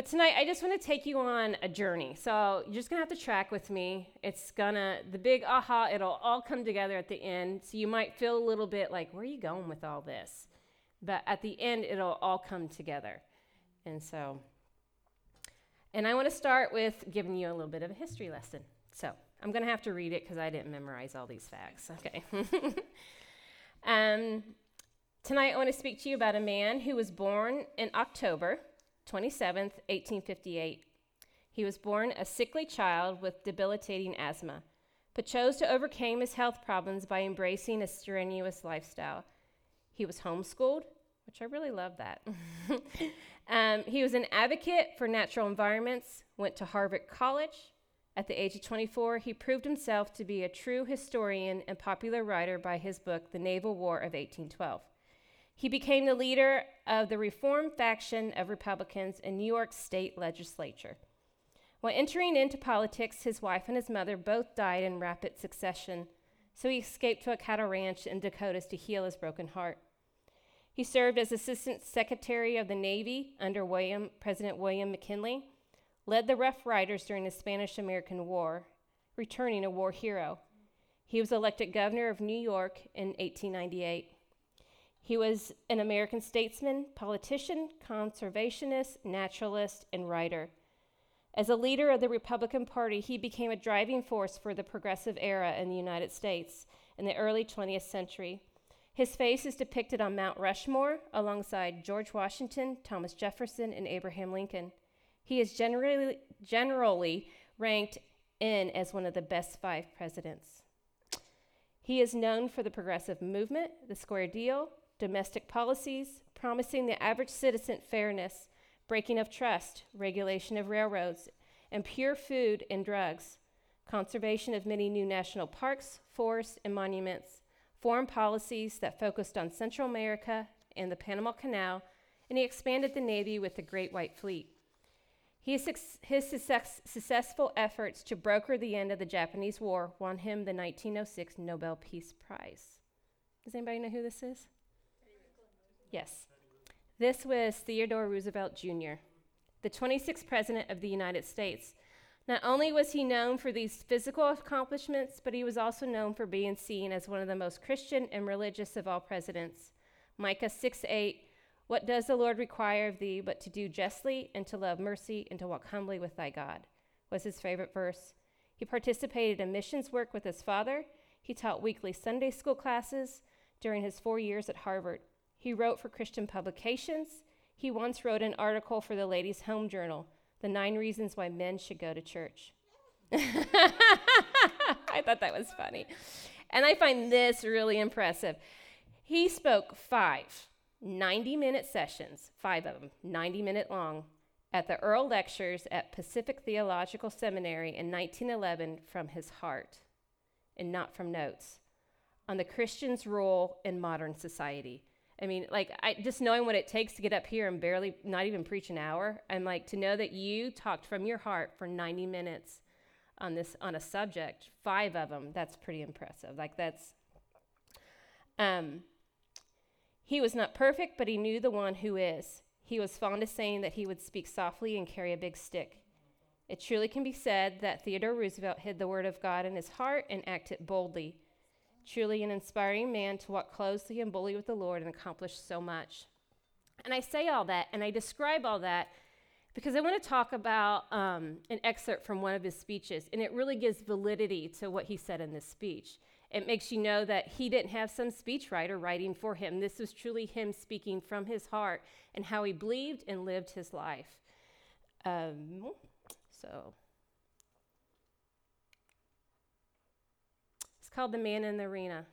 But tonight, I just want to take you on a journey. So you're just going to have to track with me. It's going to, the big aha, it'll all come together at the end. So you might feel a little bit like, where are you going with all this? But at the end, it'll all come together. And so, and I want to start with giving you a little bit of a history lesson. So I'm going to have to read it because I didn't memorize all these facts. Okay. um, tonight, I want to speak to you about a man who was born in October 27th, 1858. He was born a sickly child with debilitating asthma, but chose to overcome his health problems by embracing a strenuous lifestyle. He was homeschooled, which I really love that. um, he was an advocate for natural environments, went to Harvard College. At the age of 24, he proved himself to be a true historian and popular writer by his book, The Naval War of 1812. He became the leader of the Reform faction of Republicans in New York State legislature. While entering into politics, his wife and his mother both died in rapid succession, so he escaped to a cattle ranch in Dakotas to heal his broken heart. He served as Assistant Secretary of the Navy under William, President William McKinley, led the Rough Riders during the Spanish American War, returning a war hero. He was elected governor of New York in 1898. He was an American statesman, politician, conservationist, naturalist, and writer. As a leader of the Republican Party, he became a driving force for the progressive era in the United States in the early 20th century. His face is depicted on Mount Rushmore alongside George Washington, Thomas Jefferson, and Abraham Lincoln. He is generally, generally ranked in as one of the best five presidents. He is known for the progressive movement, the Square Deal, domestic policies, promising the average citizen fairness, breaking of trust, regulation of railroads, and pure food and drugs, conservation of many new national parks, forests, and monuments, foreign policies that focused on Central America and the Panama Canal, and he expanded the Navy with the Great White Fleet. His, his success, successful efforts to broker the end of the Japanese War won him the 1906 Nobel Peace Prize. Does anybody know who this is? Yes. This was Theodore Roosevelt Jr., the 26th President of the United States. Not only was he known for these physical accomplishments, but he was also known for being seen as one of the most Christian and religious of all presidents. Micah 6 8, What does the Lord require of thee but to do justly, and to love mercy, and to walk humbly with thy God? was his favorite verse. He participated in missions work with his father. He taught weekly Sunday school classes during his four years at Harvard. He wrote for Christian publications. He once wrote an article for the Ladies' Home Journal, The Nine Reasons Why Men Should Go to Church. I thought that was funny. And I find this really impressive. He spoke five 90 minute sessions, five of them, 90 minute long, at the Earl Lectures at Pacific Theological Seminary in 1911 from his heart and not from notes on the Christian's role in modern society. I mean, like, I just knowing what it takes to get up here and barely, not even preach an hour, and like to know that you talked from your heart for 90 minutes on this, on a subject, five of them, that's pretty impressive. Like, that's, um, he was not perfect, but he knew the one who is. He was fond of saying that he would speak softly and carry a big stick. It truly can be said that Theodore Roosevelt hid the word of God in his heart and acted boldly truly an inspiring man to walk closely and boldly with the Lord and accomplish so much. And I say all that and I describe all that because I want to talk about um, an excerpt from one of his speeches, and it really gives validity to what he said in this speech. It makes you know that he didn't have some speechwriter writing for him. This was truly him speaking from his heart and how he believed and lived his life. Um, so called The Man in the Arena.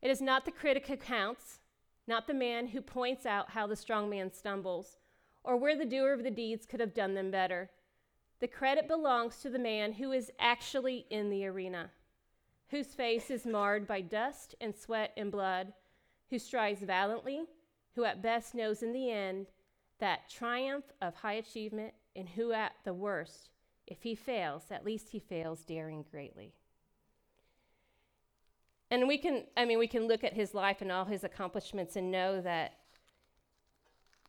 It is not the critic who counts, not the man who points out how the strong man stumbles, or where the doer of the deeds could have done them better. The credit belongs to the man who is actually in the arena, whose face is marred by dust and sweat and blood, who strives valiantly, who at best knows in the end that triumph of high achievement, and who at the worst if he fails, at least he fails daring greatly. And we can, I mean, we can look at his life and all his accomplishments and know that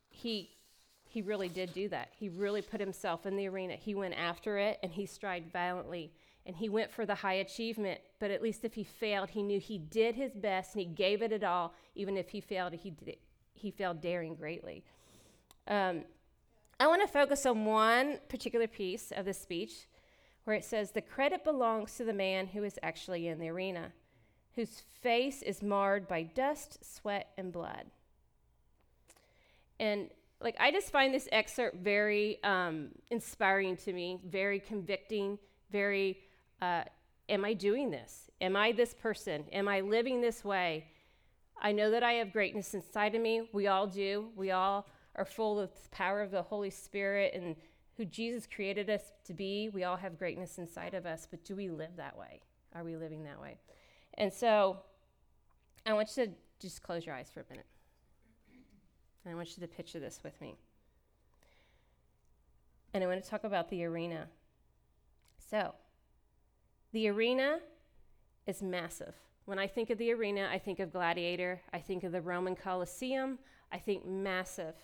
he, he really did do that. He really put himself in the arena. He went after it and he strived violently and he went for the high achievement. But at least if he failed, he knew he did his best and he gave it at all. Even if he failed, he, did, he failed daring greatly. Um, I want to focus on one particular piece of this speech where it says, The credit belongs to the man who is actually in the arena, whose face is marred by dust, sweat, and blood. And like, I just find this excerpt very um, inspiring to me, very convicting, very, uh, am I doing this? Am I this person? Am I living this way? I know that I have greatness inside of me. We all do. We all are full of the power of the Holy Spirit and who Jesus created us to be. We all have greatness inside of us, but do we live that way? Are we living that way? And so I want you to just close your eyes for a minute. And I want you to picture this with me. And I want to talk about the arena. So, the arena is massive. When I think of the arena, I think of gladiator, I think of the Roman Colosseum, I think massive.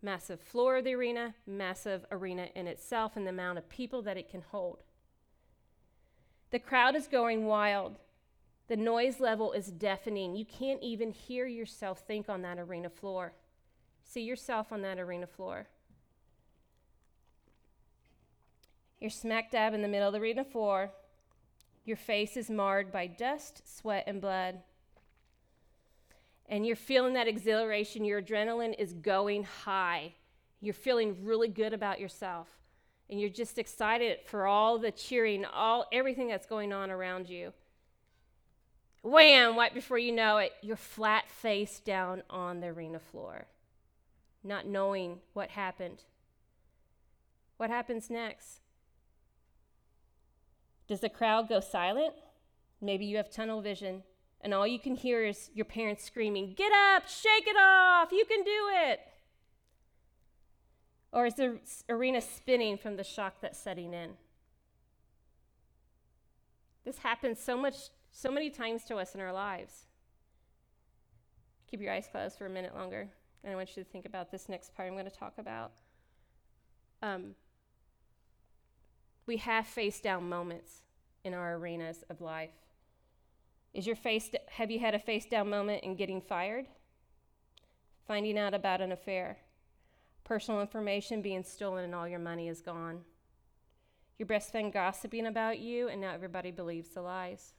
Massive floor of the arena, massive arena in itself, and the amount of people that it can hold. The crowd is going wild. The noise level is deafening. You can't even hear yourself think on that arena floor. See yourself on that arena floor. You're smack dab in the middle of the arena floor. Your face is marred by dust, sweat, and blood and you're feeling that exhilaration, your adrenaline is going high. You're feeling really good about yourself. And you're just excited for all the cheering, all everything that's going on around you. Wham, right before you know it, you're flat face down on the arena floor, not knowing what happened. What happens next? Does the crowd go silent? Maybe you have tunnel vision and all you can hear is your parents screaming, Get up, shake it off, you can do it. Or is the arena spinning from the shock that's setting in? This happens so much, so many times to us in our lives. Keep your eyes closed for a minute longer, and I want you to think about this next part I'm going to talk about. Um, we have face down moments in our arenas of life. Is your face have you had a face down moment in getting fired? Finding out about an affair? Personal information being stolen and all your money is gone? Your best friend gossiping about you and now everybody believes the lies?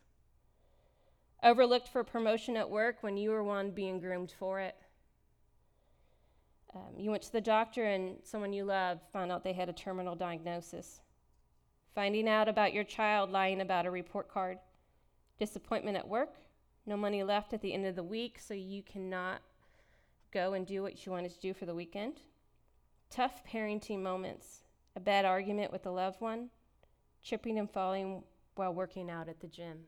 Overlooked for promotion at work when you were one being groomed for it? Um, you went to the doctor and someone you loved found out they had a terminal diagnosis. Finding out about your child lying about a report card disappointment at work, no money left at the end of the week, so you cannot go and do what you wanted to do for the weekend. Tough parenting moments, a bad argument with a loved one, tripping and falling while working out at the gym.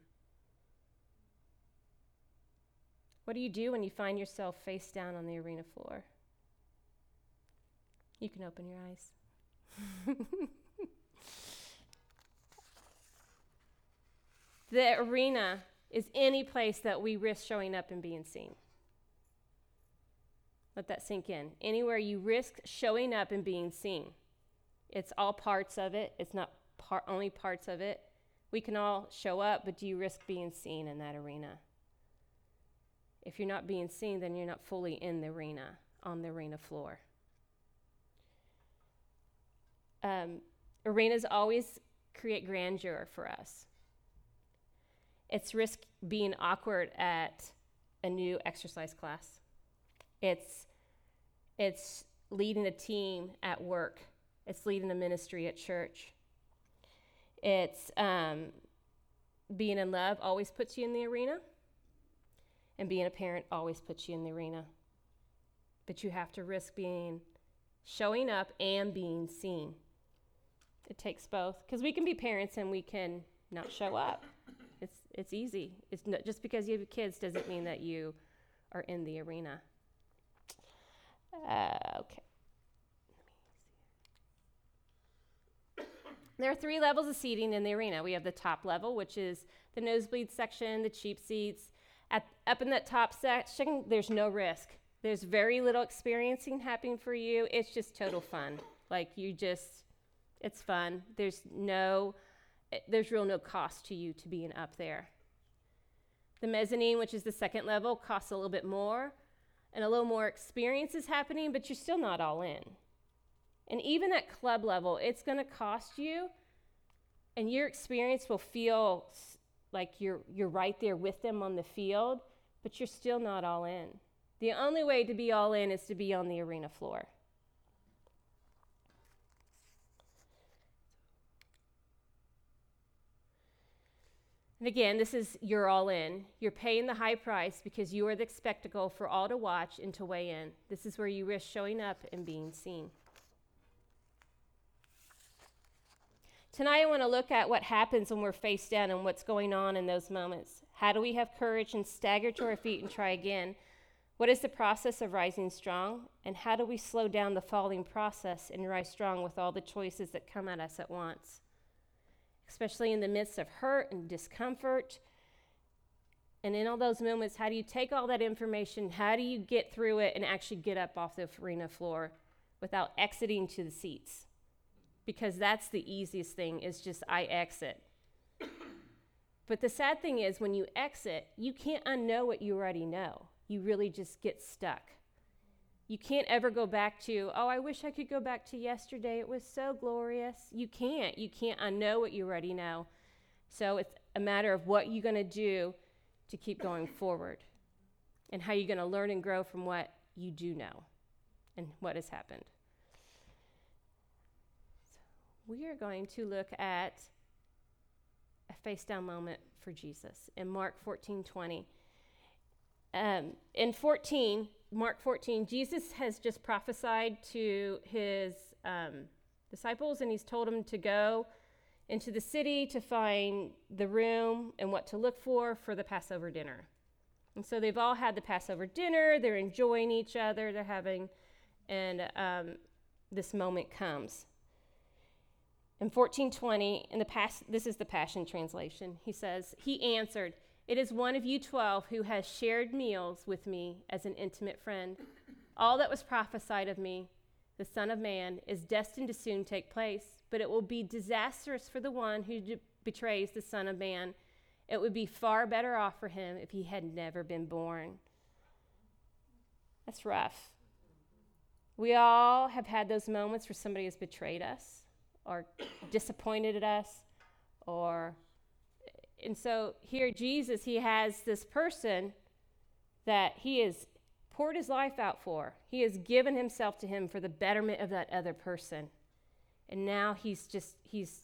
What do you do when you find yourself face down on the arena floor? You can open your eyes. The arena is any place that we risk showing up and being seen. Let that sink in. Anywhere you risk showing up and being seen. It's all parts of it, it's not part, only parts of it. We can all show up, but do you risk being seen in that arena? If you're not being seen, then you're not fully in the arena, on the arena floor. Um, arenas always create grandeur for us. It's risk being awkward at a new exercise class. It's it's leading a team at work. It's leading a ministry at church. It's um, being in love always puts you in the arena, and being a parent always puts you in the arena. But you have to risk being showing up and being seen. It takes both because we can be parents and we can not show up. It's easy. It's just because you have kids doesn't mean that you are in the arena. Uh, okay. There are three levels of seating in the arena. We have the top level, which is the nosebleed section, the cheap seats. At, up in that top section, there's no risk. There's very little experiencing happening for you. It's just total fun. Like you just, it's fun. There's no, there's real no cost to you to being up there. The mezzanine, which is the second level, costs a little bit more and a little more experience is happening, but you're still not all in. And even at club level, it's going to cost you, and your experience will feel like you're, you're right there with them on the field, but you're still not all in. The only way to be all in is to be on the arena floor. And again, this is you're all in. You're paying the high price because you are the spectacle for all to watch and to weigh in. This is where you risk showing up and being seen. Tonight, I want to look at what happens when we're face down and what's going on in those moments. How do we have courage and stagger to our feet and try again? What is the process of rising strong? And how do we slow down the falling process and rise strong with all the choices that come at us at once? Especially in the midst of hurt and discomfort. And in all those moments, how do you take all that information? How do you get through it and actually get up off the arena floor without exiting to the seats? Because that's the easiest thing is just I exit. But the sad thing is when you exit, you can't unknow what you already know. You really just get stuck. You can't ever go back to, oh, I wish I could go back to yesterday. It was so glorious. You can't. You can't unknow what you already know. So it's a matter of what you're going to do to keep going forward and how you're going to learn and grow from what you do know and what has happened. So we are going to look at a face down moment for Jesus in Mark 14 20. Um, in 14, Mark 14, Jesus has just prophesied to his um, disciples and he's told them to go into the city to find the room and what to look for for the Passover dinner. And so they've all had the Passover dinner, they're enjoying each other, they're having, and um, this moment comes. In 1420, in the past, this is the Passion Translation, he says, He answered, it is one of you twelve who has shared meals with me as an intimate friend. All that was prophesied of me, the Son of Man, is destined to soon take place, but it will be disastrous for the one who betrays the Son of Man. It would be far better off for him if he had never been born. That's rough. We all have had those moments where somebody has betrayed us or disappointed us or and so here, Jesus, he has this person that he has poured his life out for. He has given himself to him for the betterment of that other person. And now he's just, he's,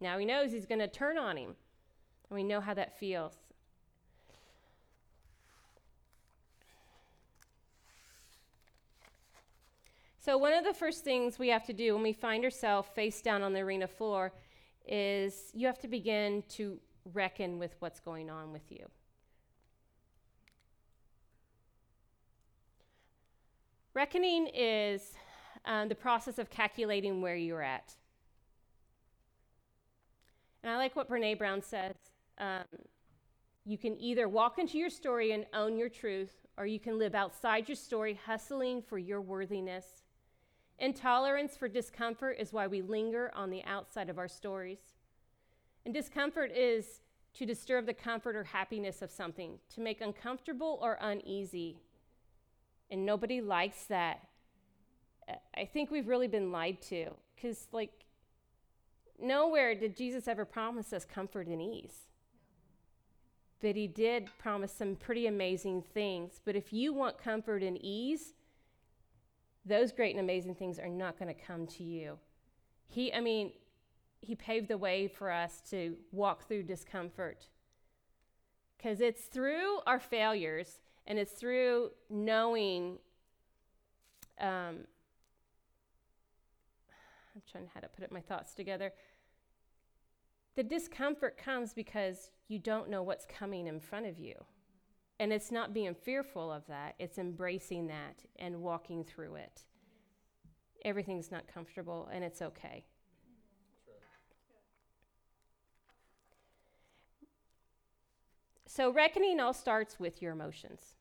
now he knows he's going to turn on him. And we know how that feels. So, one of the first things we have to do when we find ourselves face down on the arena floor is you have to begin to reckon with what's going on with you. Reckoning is um, the process of calculating where you're at. And I like what Brene Brown says. Um, you can either walk into your story and own your truth, or you can live outside your story, hustling for your worthiness. Intolerance for discomfort is why we linger on the outside of our stories. And discomfort is to disturb the comfort or happiness of something, to make uncomfortable or uneasy. And nobody likes that. I think we've really been lied to because, like, nowhere did Jesus ever promise us comfort and ease. But he did promise some pretty amazing things. But if you want comfort and ease, those great and amazing things are not going to come to you. He, I mean, he paved the way for us to walk through discomfort. Because it's through our failures and it's through knowing. Um, I'm trying how to put my thoughts together. The discomfort comes because you don't know what's coming in front of you. And it's not being fearful of that, it's embracing that and walking through it. Everything's not comfortable, and it's okay. So, reckoning all starts with your emotions.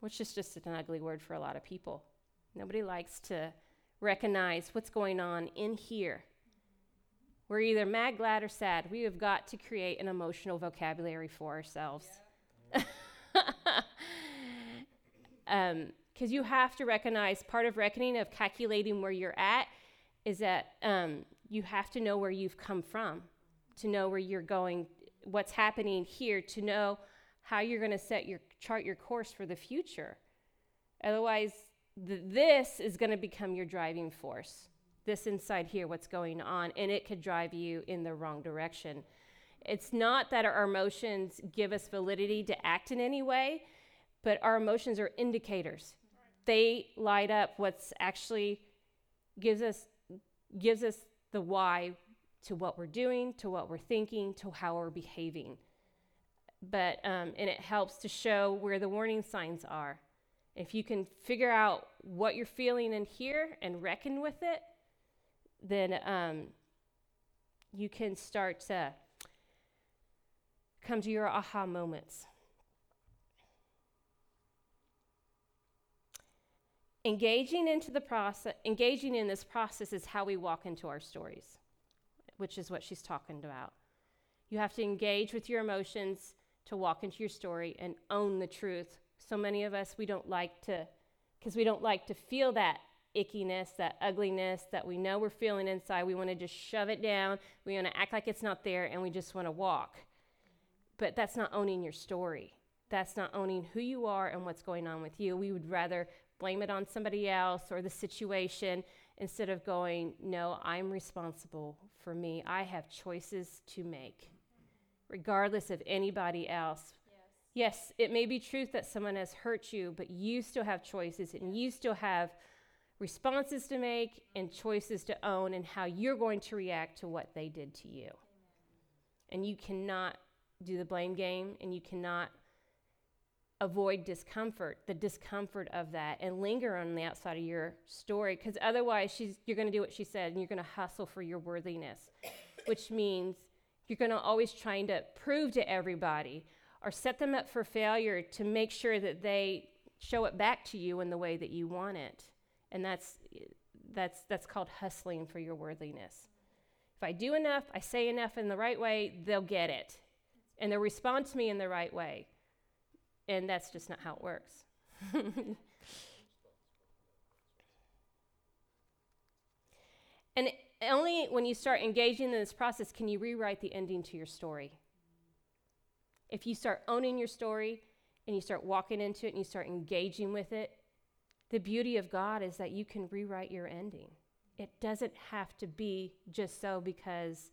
which is just an ugly word for a lot of people. Nobody likes to recognize what's going on in here. We're either mad, glad, or sad. We have got to create an emotional vocabulary for ourselves. Because um, you have to recognize part of reckoning, of calculating where you're at, is that um, you have to know where you've come from, to know where you're going, what's happening here, to know how you're going to set your chart your course for the future. Otherwise, th- this is going to become your driving force. This inside here, what's going on, and it could drive you in the wrong direction. It's not that our emotions give us validity to act in any way, but our emotions are indicators. They light up what's actually gives us gives us the why to what we're doing, to what we're thinking, to how we're behaving. But um, and it helps to show where the warning signs are. If you can figure out what you're feeling in here and reckon with it, then um, you can start to come to your aha moments. Engaging into the process, engaging in this process is how we walk into our stories, which is what she's talking about. You have to engage with your emotions to walk into your story and own the truth. So many of us, we don't like to, because we don't like to feel that ickiness, that ugliness that we know we're feeling inside. We want to just shove it down. We want to act like it's not there, and we just want to walk. But that's not owning your story. That's not owning who you are and what's going on with you. We would rather blame it on somebody else or the situation instead of going, No, I'm responsible for me. I have choices to make, regardless of anybody else. Yes. yes, it may be truth that someone has hurt you, but you still have choices and you still have responses to make and choices to own and how you're going to react to what they did to you. And you cannot do the blame game and you cannot avoid discomfort, the discomfort of that, and linger on the outside of your story. Because otherwise, she's, you're going to do what she said, and you're going to hustle for your worthiness, which means you're going to always trying to prove to everybody or set them up for failure to make sure that they show it back to you in the way that you want it. And that's that's that's called hustling for your worthiness. If I do enough, I say enough in the right way, they'll get it. And they'll respond to me in the right way. And that's just not how it works. and only when you start engaging in this process can you rewrite the ending to your story. If you start owning your story and you start walking into it and you start engaging with it, the beauty of God is that you can rewrite your ending. It doesn't have to be just so because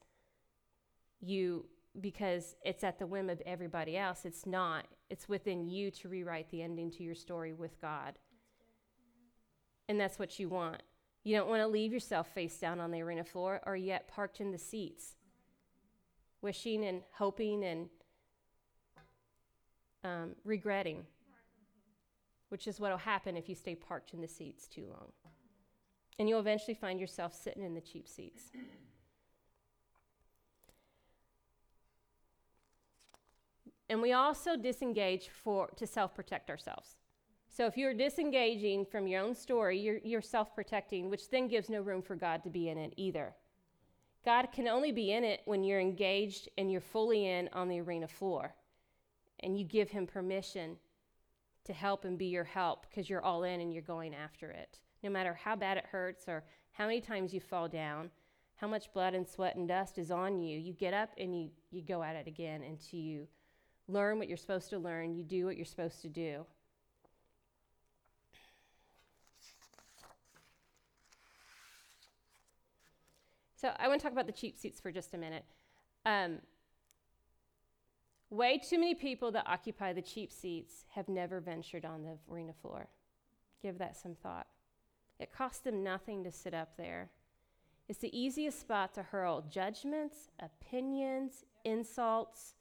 you because it's at the whim of everybody else. It's not. It's within you to rewrite the ending to your story with God. And that's what you want. You don't want to leave yourself face down on the arena floor or yet parked in the seats, wishing and hoping and um, regretting, which is what will happen if you stay parked in the seats too long. And you'll eventually find yourself sitting in the cheap seats. And we also disengage for, to self protect ourselves. So if you're disengaging from your own story, you're, you're self protecting, which then gives no room for God to be in it either. God can only be in it when you're engaged and you're fully in on the arena floor. And you give Him permission to help and be your help because you're all in and you're going after it. No matter how bad it hurts or how many times you fall down, how much blood and sweat and dust is on you, you get up and you, you go at it again until you learn what you're supposed to learn, you do what you're supposed to do. So I want to talk about the cheap seats for just a minute. Um, way too many people that occupy the cheap seats have never ventured on the arena floor. Give that some thought. It costs them nothing to sit up there. It's the easiest spot to hurl judgments, opinions, insults,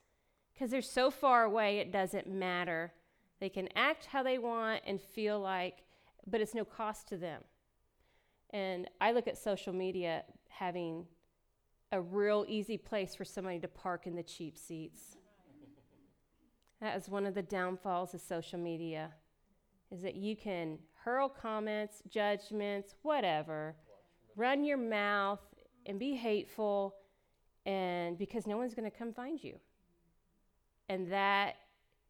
because they're so far away, it doesn't matter. They can act how they want and feel like, but it's no cost to them. And I look at social media having a real easy place for somebody to park in the cheap seats. That is one of the downfalls of social media. is that you can hurl comments, judgments, whatever, run your mouth and be hateful and because no one's going to come find you. And that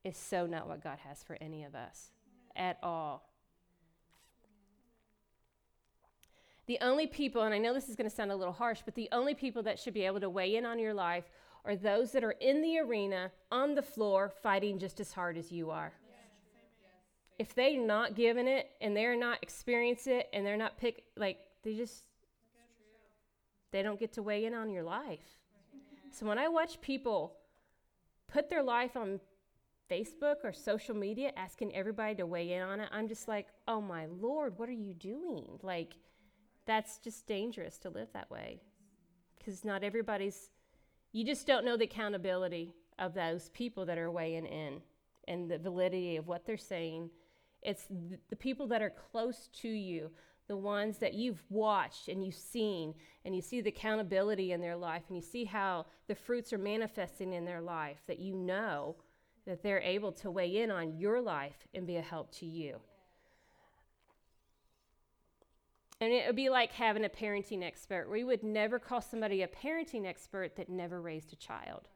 is so not what God has for any of us at all. The only people, and I know this is going to sound a little harsh, but the only people that should be able to weigh in on your life are those that are in the arena, on the floor, fighting just as hard as you are. If they're not giving it and they're not experiencing it and they're not pick like they just they don't get to weigh in on your life. So when I watch people put their life on Facebook or social media asking everybody to weigh in on it, I'm just like, oh my Lord, what are you doing? Like, that's just dangerous to live that way. Because not everybody's, you just don't know the accountability of those people that are weighing in and the validity of what they're saying. It's the people that are close to you, the ones that you've watched and you've seen, and you see the accountability in their life, and you see how the fruits are manifesting in their life, that you know that they're able to weigh in on your life and be a help to you. And it would be like having a parenting expert. We would never call somebody a parenting expert that never raised a child.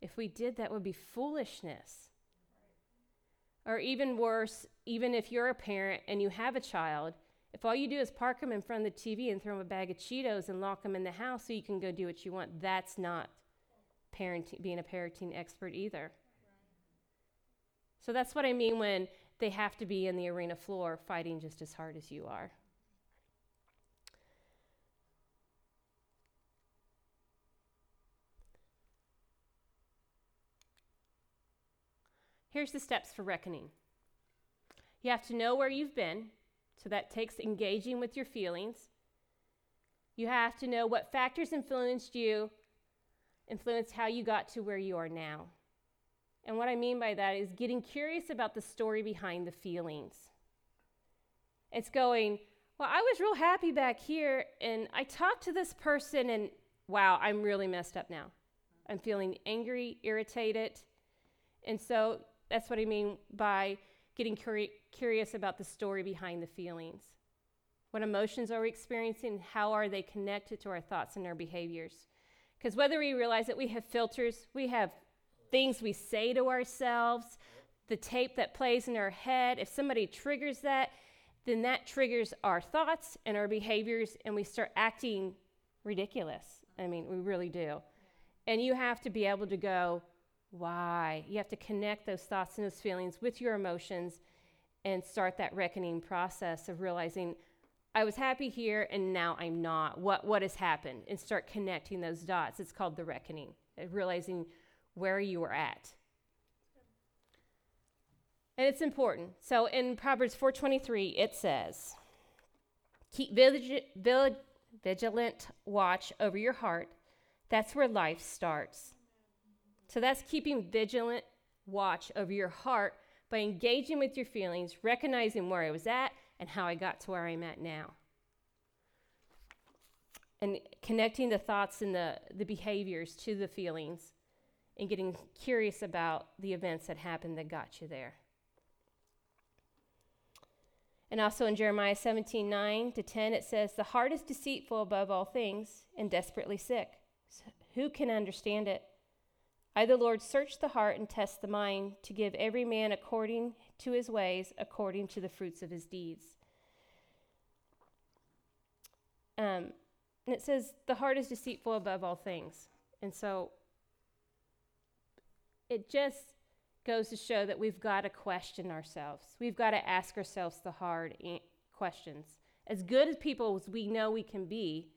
If we did, that would be foolishness. Or even worse, even if you're a parent and you have a child, if all you do is park them in front of the TV and throw them a bag of Cheetos and lock them in the house so you can go do what you want, that's not parenting, being a parenting expert either. So that's what I mean when they have to be in the arena floor fighting just as hard as you are. Here's the steps for reckoning. You have to know where you've been, so that takes engaging with your feelings. You have to know what factors influenced you, influenced how you got to where you are now. And what I mean by that is getting curious about the story behind the feelings. It's going, well, I was real happy back here, and I talked to this person, and wow, I'm really messed up now. I'm feeling angry, irritated. And so that's what I mean by getting curi- curious about the story behind the feelings. What emotions are we experiencing? How are they connected to our thoughts and our behaviors? Because whether we realize that we have filters, we have things we say to ourselves, the tape that plays in our head, if somebody triggers that, then that triggers our thoughts and our behaviors, and we start acting ridiculous. I mean, we really do. And you have to be able to go, why. You have to connect those thoughts and those feelings with your emotions and start that reckoning process of realizing I was happy here and now I'm not. What what has happened? And start connecting those dots. It's called the reckoning. Realizing where you are at. And it's important. So in Proverbs 4:23 it says, "Keep vigilant watch over your heart. That's where life starts." So that's keeping vigilant watch over your heart by engaging with your feelings, recognizing where I was at and how I got to where I'm at now. And connecting the thoughts and the, the behaviors to the feelings and getting curious about the events that happened that got you there. And also in Jeremiah 17 9 to 10, it says, The heart is deceitful above all things and desperately sick. So who can understand it? I, the Lord, search the heart and test the mind to give every man according to his ways, according to the fruits of his deeds. Um, and it says, the heart is deceitful above all things. And so it just goes to show that we've got to question ourselves. We've got to ask ourselves the hard questions. As good as people as we know we can be,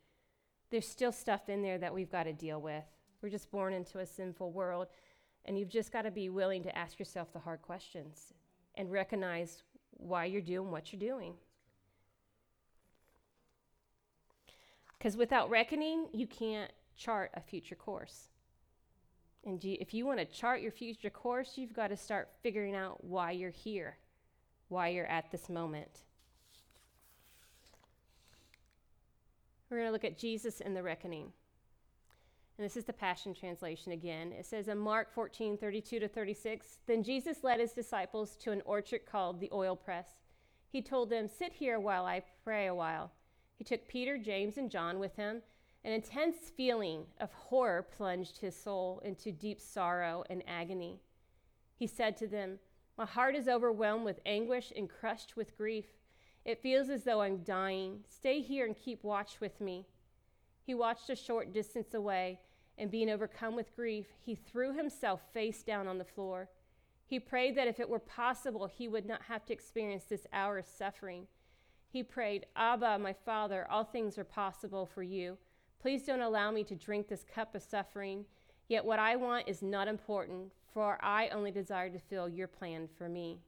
there's still stuff in there that we've got to deal with. We're just born into a sinful world, and you've just got to be willing to ask yourself the hard questions and recognize why you're doing what you're doing. Because without reckoning, you can't chart a future course. And if you want to chart your future course, you've got to start figuring out why you're here, why you're at this moment. We're going to look at Jesus and the reckoning. And this is the Passion Translation again. It says in Mark 14 32 to 36 Then Jesus led his disciples to an orchard called the oil press. He told them, Sit here while I pray a while. He took Peter, James, and John with him. An intense feeling of horror plunged his soul into deep sorrow and agony. He said to them, My heart is overwhelmed with anguish and crushed with grief. It feels as though I'm dying. Stay here and keep watch with me. He watched a short distance away, and being overcome with grief, he threw himself face down on the floor. He prayed that if it were possible, he would not have to experience this hour of suffering. He prayed, Abba, my Father, all things are possible for you. Please don't allow me to drink this cup of suffering. Yet what I want is not important, for I only desire to feel your plan for me.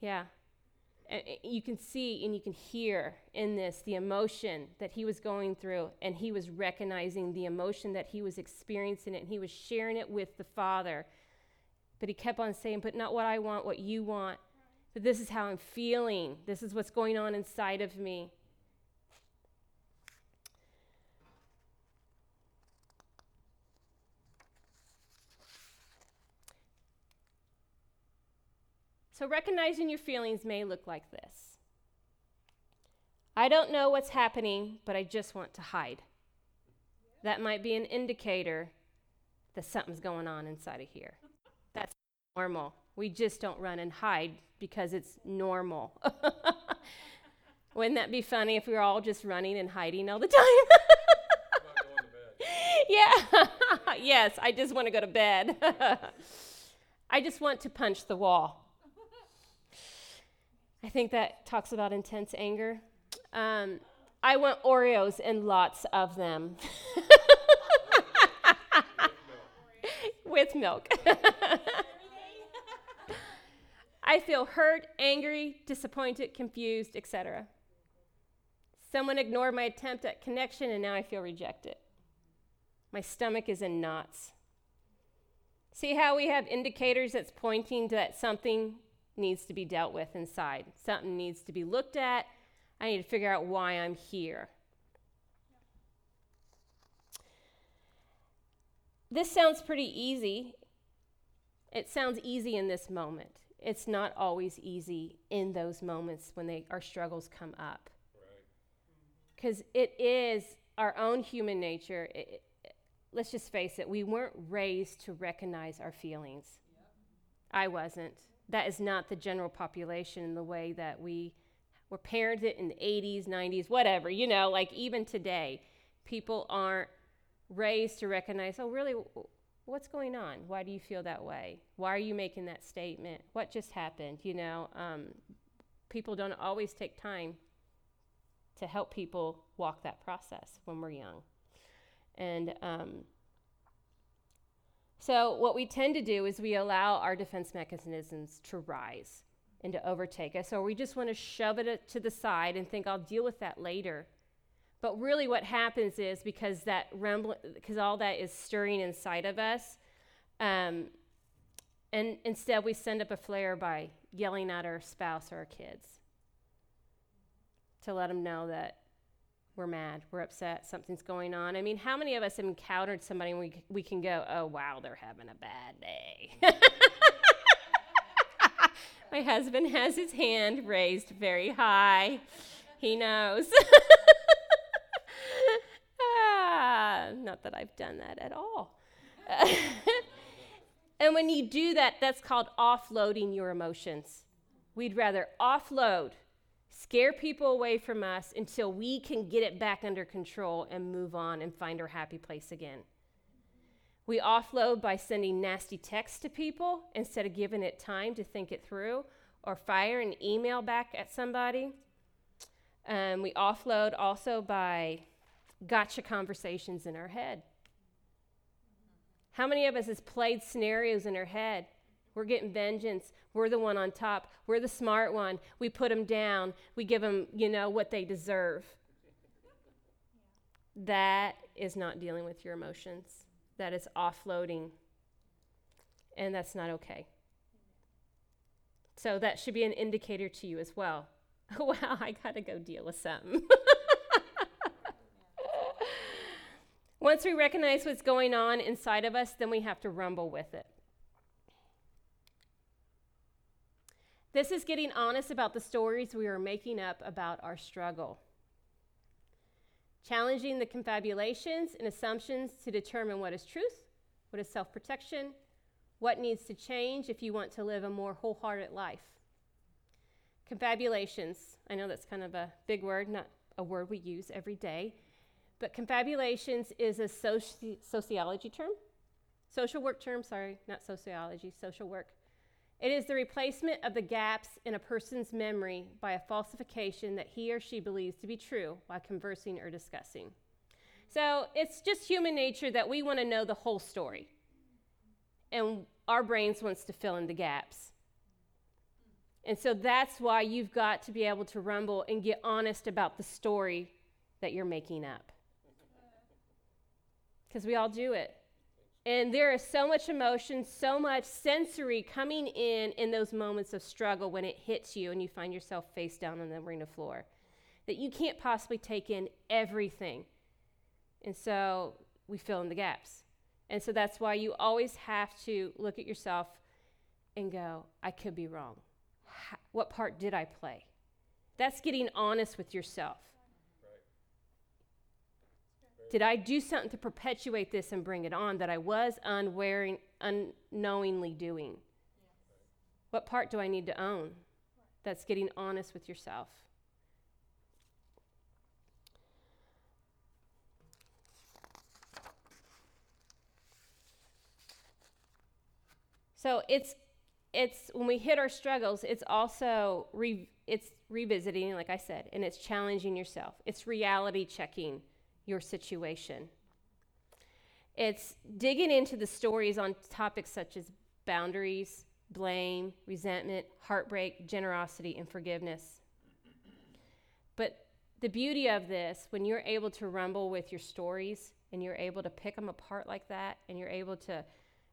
Yeah. And you can see and you can hear in this the emotion that he was going through, and he was recognizing the emotion that he was experiencing, it, and he was sharing it with the Father. But he kept on saying, But not what I want, what you want. But this is how I'm feeling. This is what's going on inside of me. So, recognizing your feelings may look like this I don't know what's happening, but I just want to hide. That might be an indicator that something's going on inside of here. That's normal. We just don't run and hide because it's normal. Wouldn't that be funny if we were all just running and hiding all the time? yeah. yes, I just want to go to bed. I just want to punch the wall. I think that talks about intense anger. Um, I want Oreos and lots of them. With milk. I feel hurt, angry, disappointed, confused, etc. Someone ignored my attempt at connection and now I feel rejected. My stomach is in knots. See how we have indicators that's pointing to that something needs to be dealt with inside. Something needs to be looked at. I need to figure out why I'm here. This sounds pretty easy. It sounds easy in this moment. It's not always easy in those moments when they, our struggles come up. Because right. it is our own human nature. It, it, let's just face it, we weren't raised to recognize our feelings. Yep. I wasn't that is not the general population in the way that we were parented in the 80s, 90s, whatever. You know, like even today, people aren't raised to recognize, oh, really, what's going on? Why do you feel that way? Why are you making that statement? What just happened? You know, um, people don't always take time to help people walk that process when we're young. And um, so, what we tend to do is we allow our defense mechanisms to rise and to overtake us, or we just want to shove it to the side and think, I'll deal with that later. But really, what happens is because that rumble, because all that is stirring inside of us, um, and instead we send up a flare by yelling at our spouse or our kids to let them know that we're mad, we're upset, something's going on. I mean, how many of us have encountered somebody and we, we can go, oh, wow, they're having a bad day? My husband has his hand raised very high. He knows. ah, not that I've done that at all. and when you do that, that's called offloading your emotions. We'd rather offload scare people away from us until we can get it back under control and move on and find our happy place again. We offload by sending nasty texts to people instead of giving it time to think it through or fire an email back at somebody. Um, we offload also by gotcha conversations in our head. How many of us has played scenarios in our head we're getting vengeance. We're the one on top. We're the smart one. We put them down. We give them, you know, what they deserve. That is not dealing with your emotions. That is offloading. And that's not okay. So that should be an indicator to you as well. wow, I got to go deal with something. Once we recognize what's going on inside of us, then we have to rumble with it. This is getting honest about the stories we are making up about our struggle. Challenging the confabulations and assumptions to determine what is truth, what is self protection, what needs to change if you want to live a more wholehearted life. Confabulations, I know that's kind of a big word, not a word we use every day, but confabulations is a soci- sociology term, social work term, sorry, not sociology, social work. It is the replacement of the gaps in a person's memory by a falsification that he or she believes to be true while conversing or discussing. So it's just human nature that we want to know the whole story. And our brains wants to fill in the gaps. And so that's why you've got to be able to rumble and get honest about the story that you're making up. Because we all do it. And there is so much emotion, so much sensory coming in in those moments of struggle when it hits you and you find yourself face down on the arena floor that you can't possibly take in everything. And so we fill in the gaps. And so that's why you always have to look at yourself and go, I could be wrong. What part did I play? That's getting honest with yourself. Did I do something to perpetuate this and bring it on that I was unwearing, unknowingly doing? What part do I need to own? That's getting honest with yourself. So it's it's when we hit our struggles, it's also re, it's revisiting, like I said, and it's challenging yourself. It's reality checking your situation. It's digging into the stories on topics such as boundaries, blame, resentment, heartbreak, generosity, and forgiveness. But the beauty of this, when you're able to rumble with your stories and you're able to pick them apart like that, and you're able to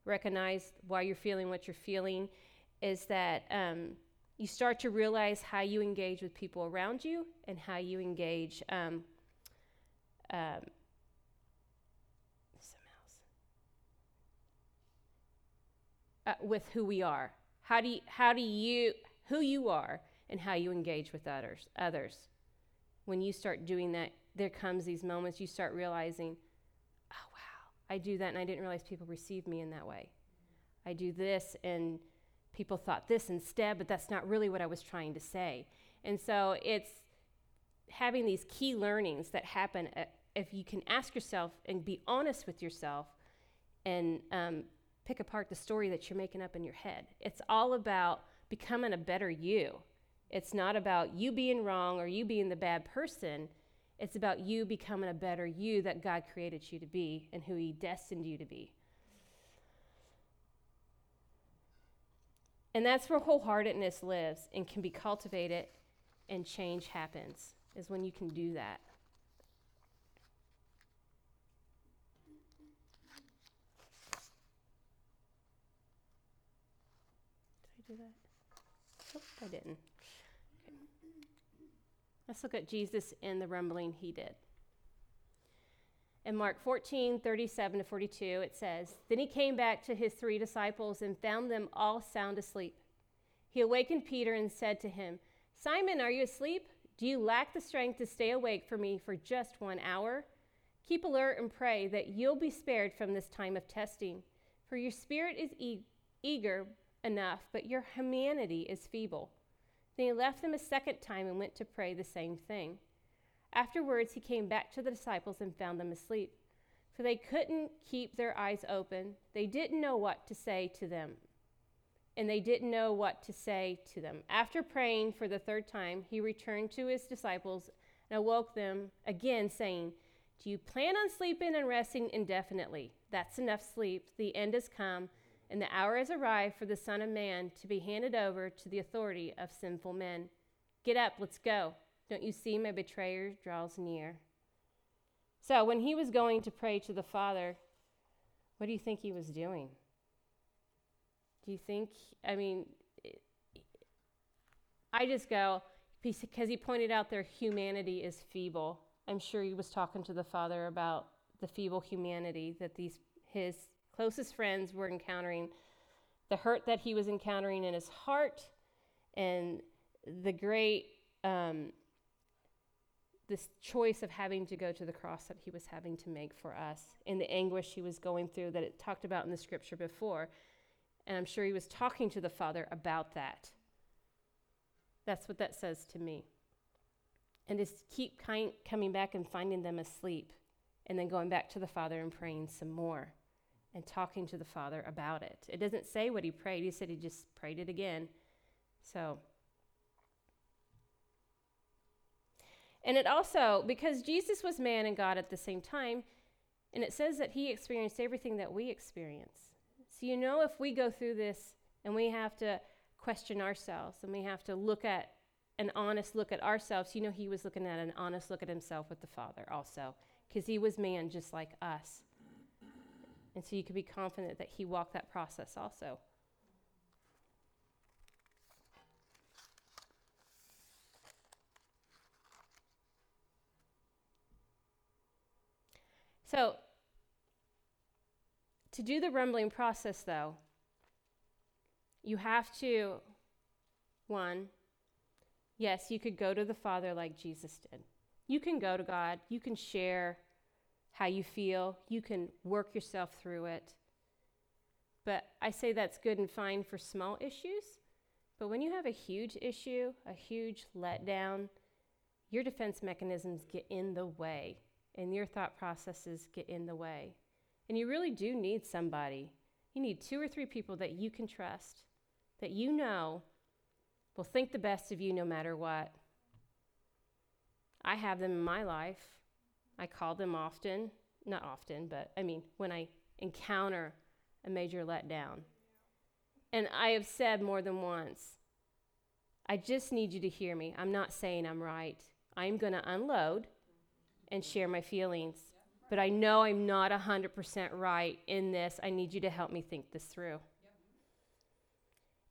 recognize why you're feeling what you're feeling, is that um, you start to realize how you engage with people around you and how you engage um, um, uh, with who we are. How do you, how do you who you are and how you engage with others others. When you start doing that, there comes these moments you start realizing, oh wow, I do that and I didn't realize people received me in that way. I do this and people thought this instead, but that's not really what I was trying to say. And so it's having these key learnings that happen at, if you can ask yourself and be honest with yourself and um, pick apart the story that you're making up in your head. It's all about becoming a better you. It's not about you being wrong or you being the bad person. It's about you becoming a better you that God created you to be and who He destined you to be. And that's where wholeheartedness lives and can be cultivated and change happens, is when you can do that. Do that? I didn't. Okay. Let's look at Jesus and the rumbling he did. In Mark 14, 37 to 42, it says, Then he came back to his three disciples and found them all sound asleep. He awakened Peter and said to him, Simon, are you asleep? Do you lack the strength to stay awake for me for just one hour? Keep alert and pray that you'll be spared from this time of testing. For your spirit is e- eager, enough, but your humanity is feeble. Then he left them a second time and went to pray the same thing. Afterwards, he came back to the disciples and found them asleep, for they couldn't keep their eyes open. They didn't know what to say to them. And they didn't know what to say to them. After praying for the third time, he returned to his disciples and awoke them again, saying, Do you plan on sleeping and resting indefinitely? That's enough sleep. The end has come and the hour has arrived for the Son of Man to be handed over to the authority of sinful men. Get up, let's go. Don't you see my betrayer draws near? So, when he was going to pray to the Father, what do you think he was doing? Do you think, I mean, I just go, because he pointed out their humanity is feeble. I'm sure he was talking to the Father about the feeble humanity that these his closest friends were encountering, the hurt that he was encountering in his heart, and the great um, this choice of having to go to the cross that he was having to make for us, and the anguish he was going through that it talked about in the scripture before. And I'm sure he was talking to the Father about that. That's what that says to me. And just keep kind, coming back and finding them asleep, and then going back to the Father and praying some more and talking to the Father about it. It doesn't say what he prayed, he said he just prayed it again. So, and it also, because Jesus was man and God at the same time, and it says that he experienced everything that we experience. So, you know, if we go through this and we have to question ourselves and we have to look at an honest look at ourselves, you know, he was looking at an honest look at himself with the Father also, because he was man just like us. And so you can be confident that he walked that process also. So, to do the rumbling process, though, you have to, one, yes, you could go to the Father like Jesus did. You can go to God, you can share how you feel, you can work yourself through it. But I say that's good and fine for small issues. But when you have a huge issue, a huge letdown, your defense mechanisms get in the way and your thought processes get in the way. And you really do need somebody. You need two or three people that you can trust, that you know will think the best of you no matter what. I have them in my life. I call them often, not often, but I mean, when I encounter a major letdown. And I have said more than once, I just need you to hear me. I'm not saying I'm right. I'm going to unload and share my feelings. But I know I'm not 100% right in this. I need you to help me think this through.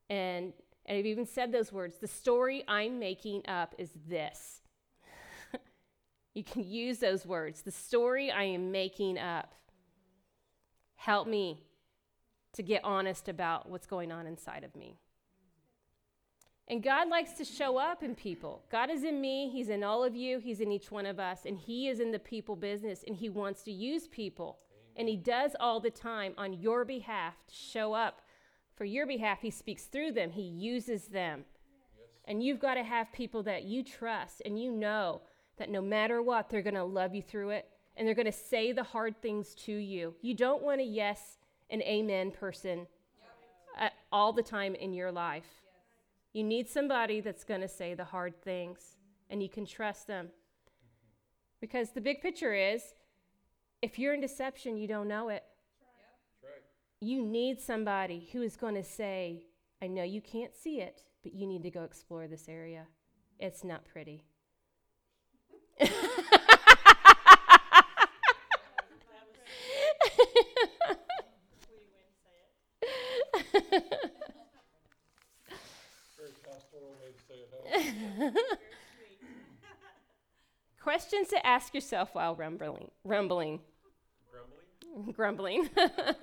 And, and I've even said those words. The story I'm making up is this. You can use those words. The story I am making up. Help me to get honest about what's going on inside of me. And God likes to show up in people. God is in me, He's in all of you, He's in each one of us, and He is in the people business, and He wants to use people. And He does all the time on your behalf to show up. For your behalf, He speaks through them, He uses them. Yes. And you've got to have people that you trust and you know that no matter what, they're going to love you through it and they're going to say the hard things to you. You don't want a yes and amen person yep. all the time in your life. You need somebody that's going to say the hard things and you can trust them. Because the big picture is if you're in deception, you don't know it. You need somebody who is going to say, I know you can't see it, but you need to go explore this area. It's not pretty. Questions to ask yourself while rumbling. Rumbling. Grumbling. Grumbling.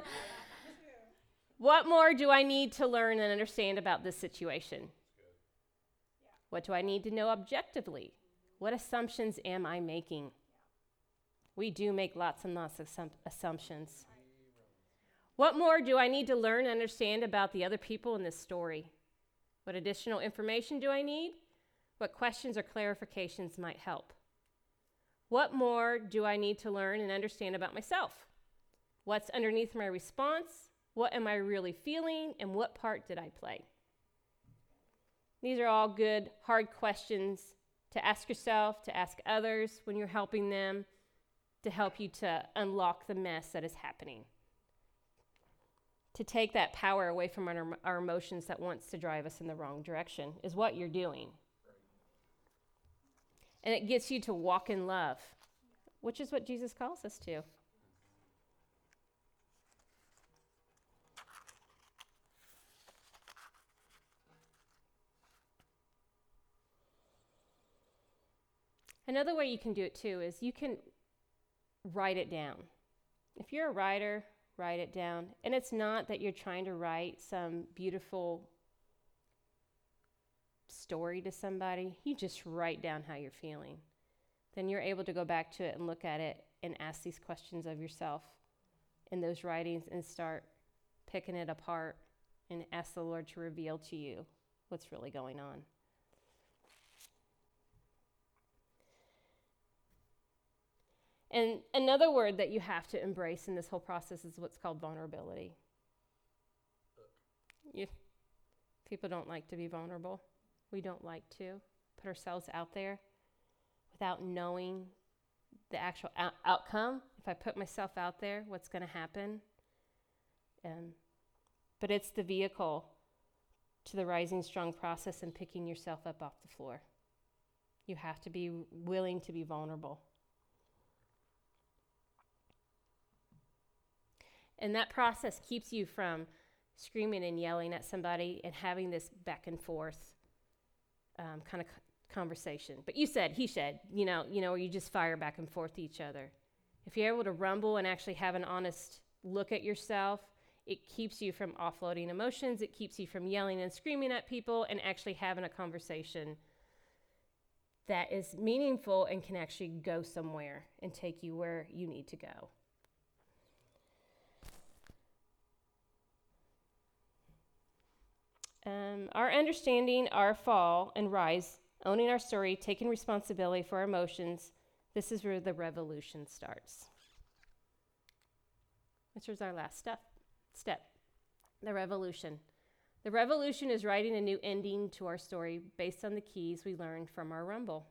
what more do I need to learn and understand about this situation? What do I need to know objectively? What assumptions am I making? We do make lots and lots of assumptions. What more do I need to learn and understand about the other people in this story? What additional information do I need? What questions or clarifications might help? What more do I need to learn and understand about myself? What's underneath my response? What am I really feeling? And what part did I play? These are all good, hard questions to ask yourself, to ask others when you're helping them, to help you to unlock the mess that is happening to take that power away from our, our emotions that wants to drive us in the wrong direction is what you're doing. And it gets you to walk in love, which is what Jesus calls us to. Another way you can do it too is you can write it down. If you're a writer, write it down. And it's not that you're trying to write some beautiful story to somebody, you just write down how you're feeling. Then you're able to go back to it and look at it and ask these questions of yourself in those writings and start picking it apart and ask the Lord to reveal to you what's really going on. And another word that you have to embrace in this whole process is what's called vulnerability. You, people don't like to be vulnerable. We don't like to put ourselves out there without knowing the actual out- outcome. If I put myself out there, what's going to happen? Um, but it's the vehicle to the rising strong process and picking yourself up off the floor. You have to be willing to be vulnerable. And that process keeps you from screaming and yelling at somebody and having this back and forth um, kind of conversation. But you said, he said, you know, you know, or you just fire back and forth each other. If you're able to rumble and actually have an honest look at yourself, it keeps you from offloading emotions. It keeps you from yelling and screaming at people and actually having a conversation that is meaningful and can actually go somewhere and take you where you need to go. Um, our understanding, our fall and rise, owning our story, taking responsibility for our emotions, this is where the revolution starts. This was our last step. Step, the revolution. The revolution is writing a new ending to our story based on the keys we learned from our rumble.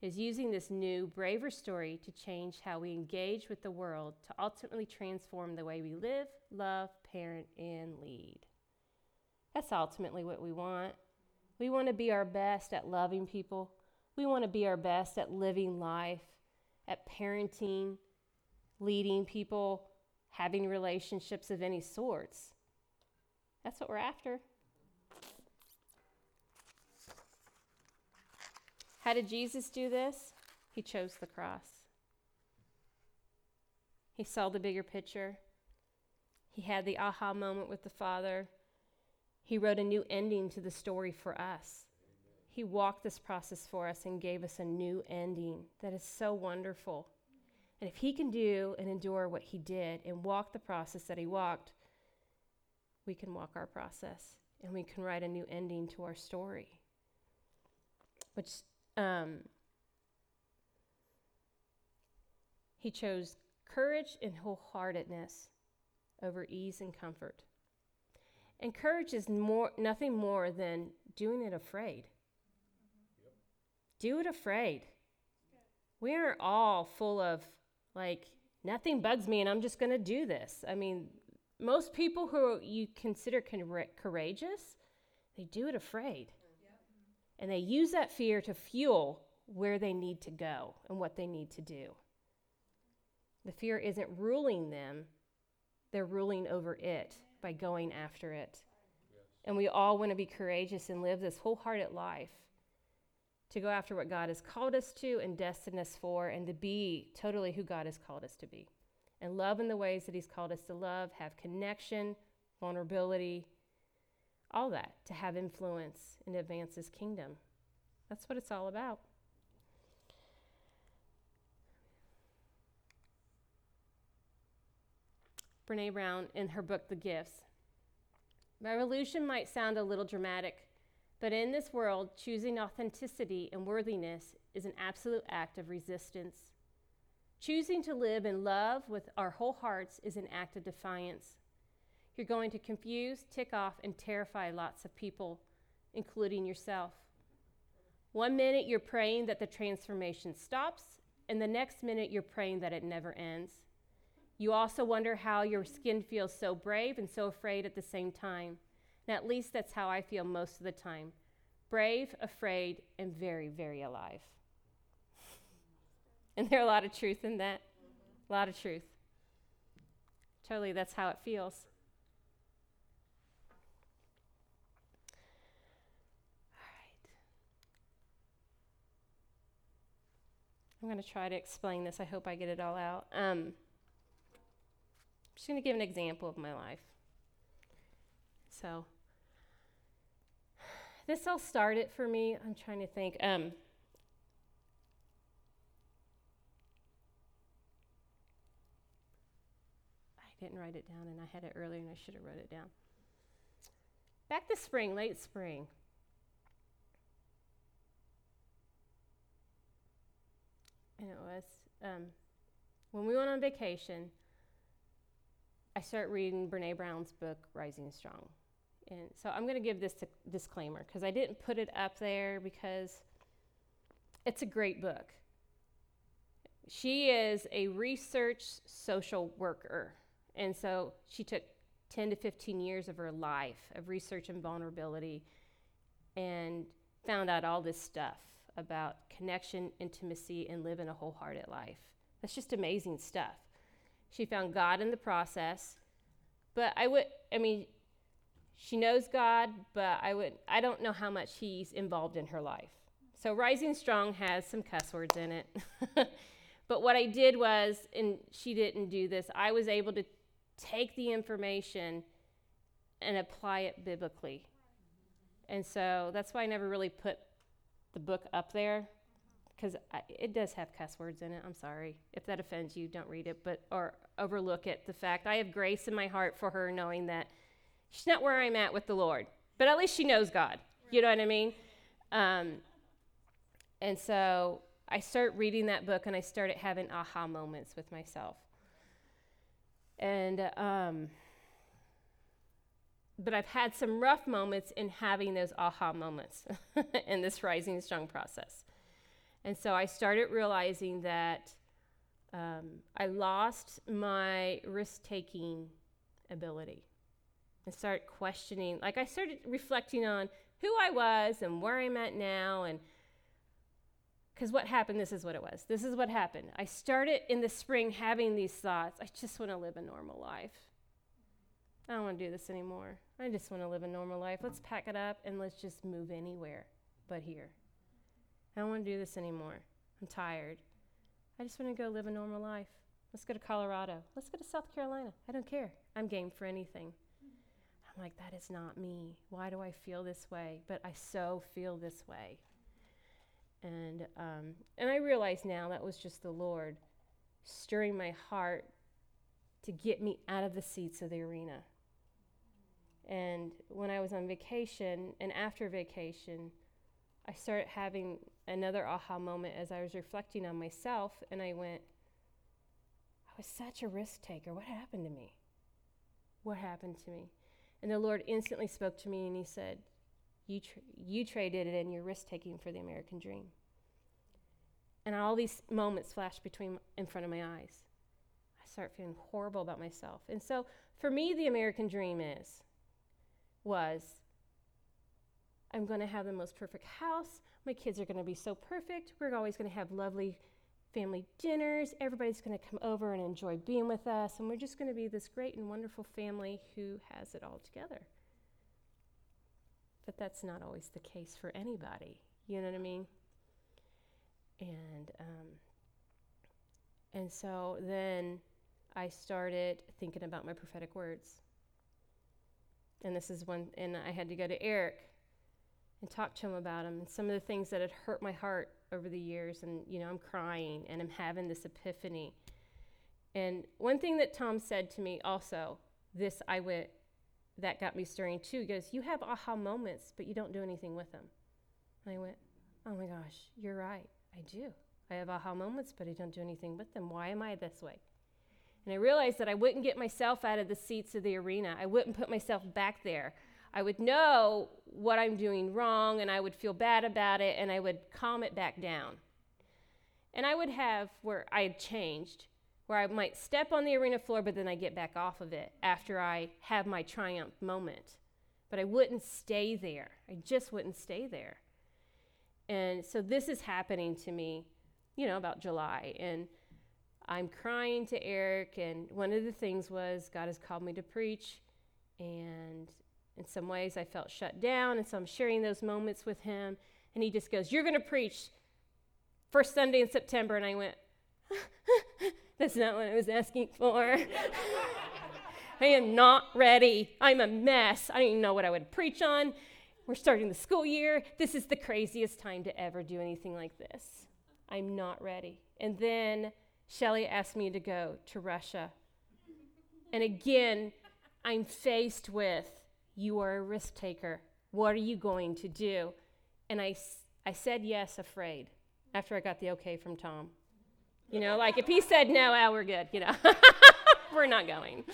It is using this new, braver story to change how we engage with the world to ultimately transform the way we live, love, parent, and lead. That's ultimately what we want. We want to be our best at loving people. We want to be our best at living life, at parenting, leading people, having relationships of any sorts. That's what we're after. How did Jesus do this? He chose the cross. He saw the bigger picture. He had the aha moment with the Father. He wrote a new ending to the story for us. He walked this process for us and gave us a new ending that is so wonderful. And if He can do and endure what He did and walk the process that He walked, we can walk our process and we can write a new ending to our story. Which um, He chose courage and wholeheartedness over ease and comfort. And courage is more, nothing more than doing it afraid. Yep. Do it afraid. We are all full of, like, nothing bugs me and I'm just going to do this. I mean, most people who you consider courageous, they do it afraid. Yep. And they use that fear to fuel where they need to go and what they need to do. The fear isn't ruling them, they're ruling over it by going after it. Yes. And we all want to be courageous and live this wholehearted life to go after what God has called us to and destined us for, and to be totally who God has called us to be. And love in the ways that He's called us to love, have connection, vulnerability, all that to have influence and advance His kingdom. That's what it's all about. Brene Brown in her book, The Gifts. Revolution might sound a little dramatic, but in this world, choosing authenticity and worthiness is an absolute act of resistance. Choosing to live in love with our whole hearts is an act of defiance. You're going to confuse, tick off, and terrify lots of people, including yourself. One minute you're praying that the transformation stops, and the next minute you're praying that it never ends. You also wonder how your skin feels so brave and so afraid at the same time. And at least that's how I feel most of the time brave, afraid, and very, very alive. and there are a lot of truth in that? A lot of truth. Totally, that's how it feels. I'm going to try to explain this. I hope I get it all out. Um, just going to give an example of my life. So, this all started for me. I'm trying to think. Um, I didn't write it down, and I had it earlier, and I should have wrote it down. Back this spring, late spring, and it was um, when we went on vacation. I start reading Brene Brown's book, Rising Strong. And so I'm going to give this disclaimer because I didn't put it up there because it's a great book. She is a research social worker. And so she took 10 to 15 years of her life of research and vulnerability and found out all this stuff about connection, intimacy, and living a wholehearted life. That's just amazing stuff. She found God in the process. But I would, I mean, she knows God, but I would, I don't know how much He's involved in her life. So Rising Strong has some cuss words in it. but what I did was, and she didn't do this, I was able to take the information and apply it biblically. And so that's why I never really put the book up there because it does have cuss words in it. I'm sorry. If that offends you, don't read it, but or overlook it. The fact I have grace in my heart for her, knowing that she's not where I'm at with the Lord, but at least she knows God. You know what I mean? Um, and so I start reading that book, and I started having aha moments with myself. And um, but I've had some rough moments in having those aha moments in this rising strong process. And so I started realizing that um, I lost my risk taking ability and start questioning. Like I started reflecting on who I was and where I'm at now. And because what happened, this is what it was. This is what happened. I started in the spring having these thoughts I just want to live a normal life. I don't want to do this anymore. I just want to live a normal life. Let's pack it up and let's just move anywhere but here. I don't want to do this anymore. I'm tired. I just want to go live a normal life. Let's go to Colorado. Let's go to South Carolina. I don't care. I'm game for anything. I'm like, that is not me. Why do I feel this way? But I so feel this way. And, um, and I realize now that was just the Lord stirring my heart to get me out of the seats of the arena. And when I was on vacation and after vacation, I started having another aha moment as I was reflecting on myself, and I went, I was such a risk taker. What happened to me? What happened to me? And the Lord instantly spoke to me and He said, You, tra- you traded it in your risk taking for the American dream. And all these moments flashed between in front of my eyes. I start feeling horrible about myself. And so for me, the American dream is, was, I'm going to have the most perfect house. My kids are going to be so perfect. We're always going to have lovely family dinners. Everybody's going to come over and enjoy being with us. And we're just going to be this great and wonderful family who has it all together. But that's not always the case for anybody. You know what I mean? And um, and so then I started thinking about my prophetic words. And this is one, and I had to go to Eric and talk to him about them and some of the things that had hurt my heart over the years. And, you know, I'm crying and I'm having this epiphany. And one thing that Tom said to me also, this I went, that got me stirring too. He goes, You have aha moments, but you don't do anything with them. And I went, Oh my gosh, you're right. I do. I have aha moments, but I don't do anything with them. Why am I this way? And I realized that I wouldn't get myself out of the seats of the arena. I wouldn't put myself back there. I would know what I'm doing wrong and I would feel bad about it and I would calm it back down. And I would have where I had changed, where I might step on the arena floor, but then I get back off of it after I have my triumph moment. But I wouldn't stay there. I just wouldn't stay there. And so this is happening to me, you know, about July. And I'm crying to Eric. And one of the things was God has called me to preach. And in some ways, I felt shut down, and so I'm sharing those moments with him. And he just goes, You're going to preach first Sunday in September. And I went, That's not what I was asking for. I am not ready. I'm a mess. I don't even know what I would preach on. We're starting the school year. This is the craziest time to ever do anything like this. I'm not ready. And then Shelly asked me to go to Russia. And again, I'm faced with you are a risk taker. What are you going to do? And I, I said yes, afraid, after I got the okay from Tom. You know, like if he said no, well, we're good, you know, we're not going.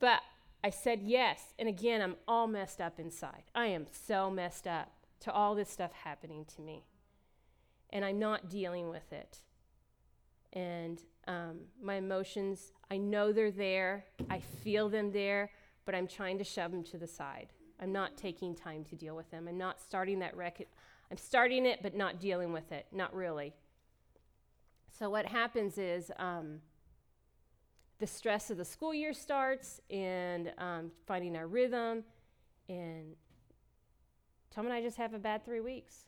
But I said yes. And again, I'm all messed up inside. I am so messed up to all this stuff happening to me. And I'm not dealing with it. And um, my emotions, I know they're there, I feel them there, but I'm trying to shove them to the side. I'm not taking time to deal with them. I'm not starting that record. I'm starting it, but not dealing with it. Not really. So, what happens is um, the stress of the school year starts and um, finding our rhythm. And Tom and I just have a bad three weeks.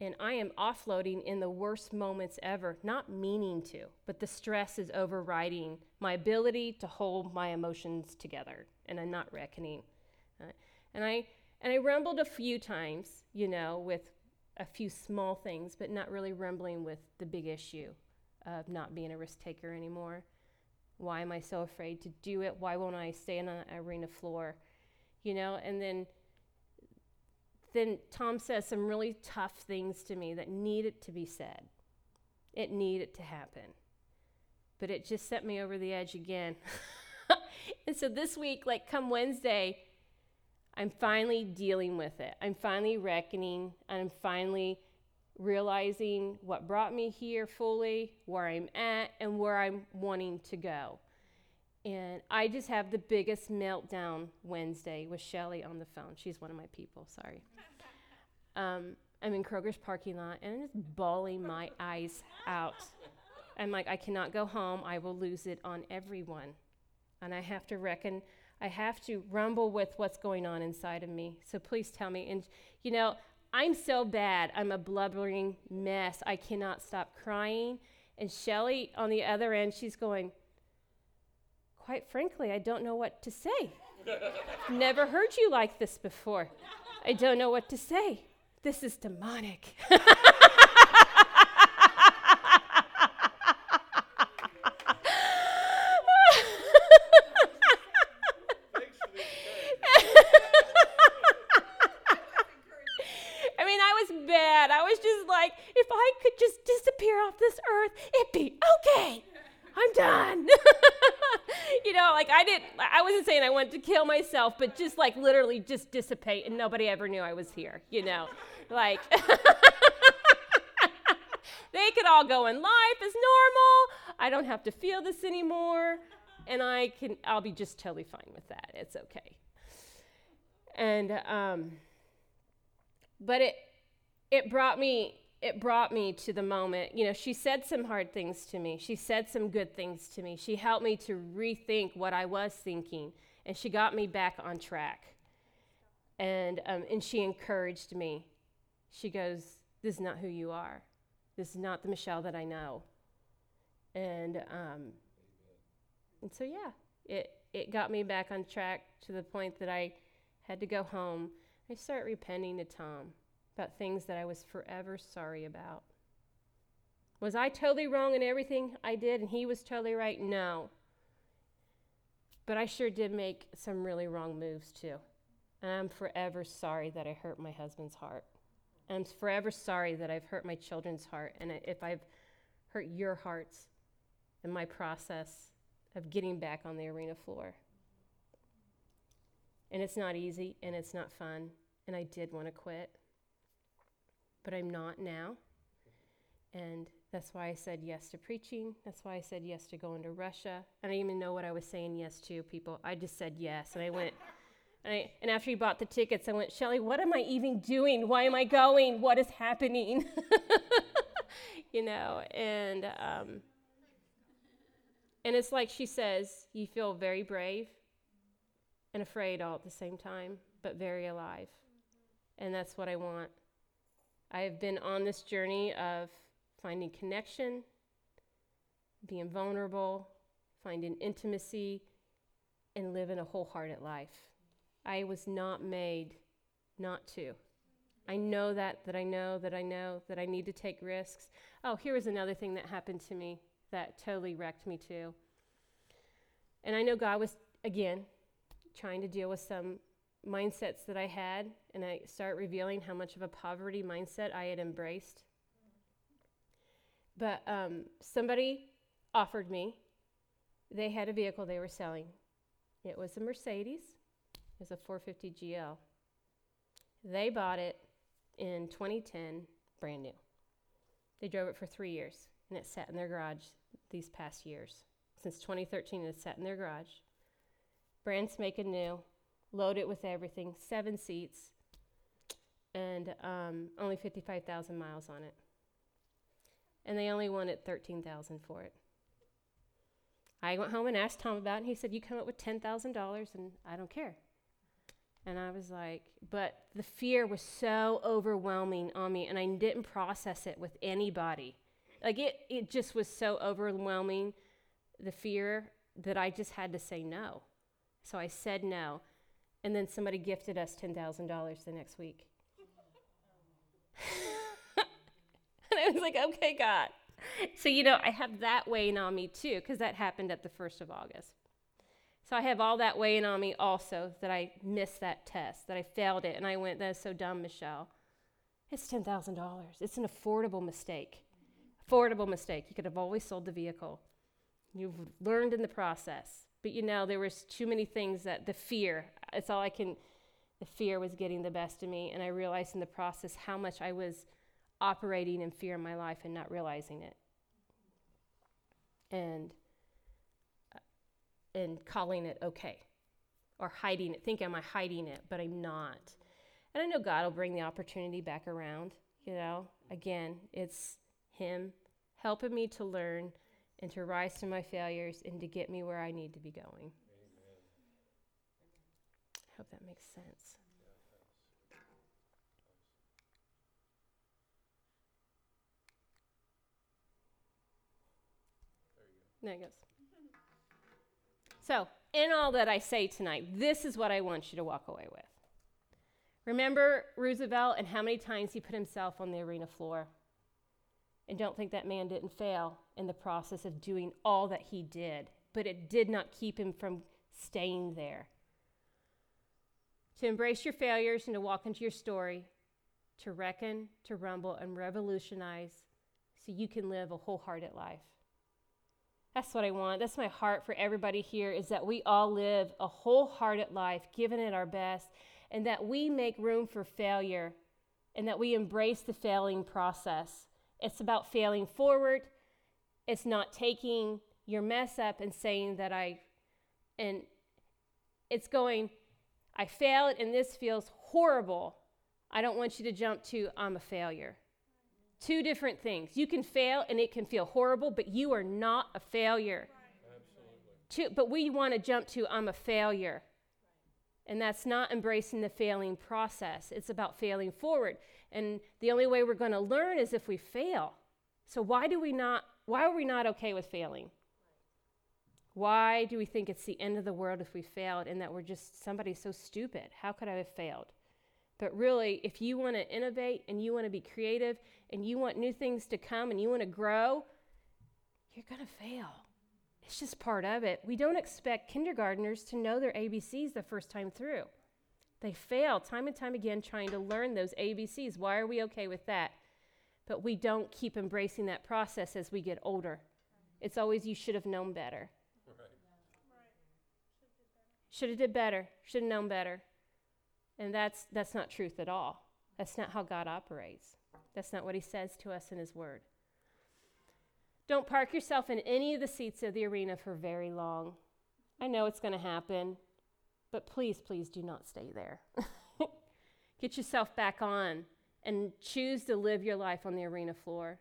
And I am offloading in the worst moments ever, not meaning to, but the stress is overriding my ability to hold my emotions together, and I'm not reckoning. Uh, and I and I rumbled a few times, you know, with a few small things, but not really rumbling with the big issue of not being a risk taker anymore. Why am I so afraid to do it? Why won't I stay on an arena floor? You know, and then then Tom says some really tough things to me that needed to be said. It needed to happen. But it just set me over the edge again. and so this week, like come Wednesday, I'm finally dealing with it. I'm finally reckoning. I'm finally realizing what brought me here fully, where I'm at, and where I'm wanting to go. And I just have the biggest meltdown Wednesday with Shelly on the phone. She's one of my people, sorry. Um, I'm in Kroger's parking lot and I'm just bawling my eyes out. I'm like, I cannot go home. I will lose it on everyone. And I have to reckon, I have to rumble with what's going on inside of me. So please tell me. And, you know, I'm so bad. I'm a blubbering mess. I cannot stop crying. And Shelly on the other end, she's going, quite frankly, I don't know what to say. Never heard you like this before. I don't know what to say. This is demonic. I mean, I was bad. I was just like, if I could just disappear off this earth, it'd be okay. I'm done. you know, like I didn't, I wasn't saying I wanted to kill myself, but just like literally just dissipate and nobody ever knew I was here, you know? like, they could all go in life as normal. I don't have to feel this anymore. And I can, I'll be just totally fine with that. It's okay. And, um, but it, it brought me it brought me to the moment. You know, she said some hard things to me. She said some good things to me. She helped me to rethink what I was thinking, and she got me back on track. And, um, and she encouraged me. She goes, This is not who you are. This is not the Michelle that I know. And, um, and so, yeah, it, it got me back on track to the point that I had to go home. I started repenting to Tom about things that I was forever sorry about. Was I totally wrong in everything I did and he was totally right? No. But I sure did make some really wrong moves too. And I'm forever sorry that I hurt my husband's heart. I'm forever sorry that I've hurt my children's heart. And if I've hurt your hearts in my process of getting back on the arena floor. And it's not easy and it's not fun. And I did want to quit but I'm not now. And that's why I said yes to preaching. That's why I said yes to going to Russia. And I didn't even know what I was saying yes to, people. I just said yes. And I went, and, I, and after he bought the tickets, I went, Shelly, what am I even doing? Why am I going? What is happening? you know, and, um, and it's like she says, you feel very brave and afraid all at the same time, but very alive. And that's what I want I have been on this journey of finding connection, being vulnerable, finding intimacy, and living a wholehearted life. I was not made not to. I know that, that I know, that I know, that I need to take risks. Oh, here was another thing that happened to me that totally wrecked me too. And I know God was, again, trying to deal with some mindsets that I had, and I start revealing how much of a poverty mindset I had embraced. But um, somebody offered me, they had a vehicle they were selling. It was a Mercedes, it was a 450 GL. They bought it in 2010, brand new. They drove it for three years, and it sat in their garage these past years. Since 2013, it sat in their garage. Brand spanking new, load it with everything, seven seats, and um, only 55,000 miles on it. And they only wanted 13,000 for it. I went home and asked Tom about it, and he said, "You come up with ten thousand dollars, and I don't care." And I was like, but the fear was so overwhelming on me, and I didn't process it with anybody. Like it, it just was so overwhelming, the fear that I just had to say no. So I said no, and then somebody gifted us ten thousand dollars the next week. and I was like, okay, God. So, you know, I have that weighing on me too, because that happened at the 1st of August. So I have all that weighing on me also that I missed that test, that I failed it. And I went, that's so dumb, Michelle. It's $10,000. It's an affordable mistake. Affordable mistake. You could have always sold the vehicle. You've learned in the process. But you know, there was too many things that the fear, it's all I can, the fear was getting the best of me. And I realized in the process how much I was operating in fear in my life and not realizing it. And uh, and calling it okay or hiding it, think am I hiding it, but I'm not. And I know God will bring the opportunity back around, you know. Again, it's him helping me to learn and to rise to my failures and to get me where I need to be going. Hope that makes sense. There it goes. So, in all that I say tonight, this is what I want you to walk away with. Remember Roosevelt and how many times he put himself on the arena floor? And don't think that man didn't fail in the process of doing all that he did, but it did not keep him from staying there. To embrace your failures and to walk into your story, to reckon, to rumble, and revolutionize so you can live a wholehearted life. That's what I want. That's my heart for everybody here is that we all live a wholehearted life, giving it our best, and that we make room for failure and that we embrace the failing process. It's about failing forward. It's not taking your mess up and saying that I, and it's going, I failed and this feels horrible. I don't want you to jump to, I'm a failure. Two different things. You can fail and it can feel horrible, but you are not a failure. Two, but we want to jump to, I'm a failure. And that's not embracing the failing process. It's about failing forward. And the only way we're going to learn is if we fail. So why do we not why are we not okay with failing? Why do we think it's the end of the world if we failed and that we're just somebody so stupid? How could I have failed? But really, if you want to innovate and you want to be creative and you want new things to come and you want to grow, you're going to fail. It's just part of it. We don't expect kindergartners to know their ABCs the first time through. They fail time and time again trying to learn those ABCs. Why are we okay with that? But we don't keep embracing that process as we get older. It's always you should have known better. Should have did better. Should have known better. And that's, that's not truth at all. That's not how God operates. That's not what He says to us in His Word. Don't park yourself in any of the seats of the arena for very long. I know it's going to happen, but please, please do not stay there. Get yourself back on and choose to live your life on the arena floor.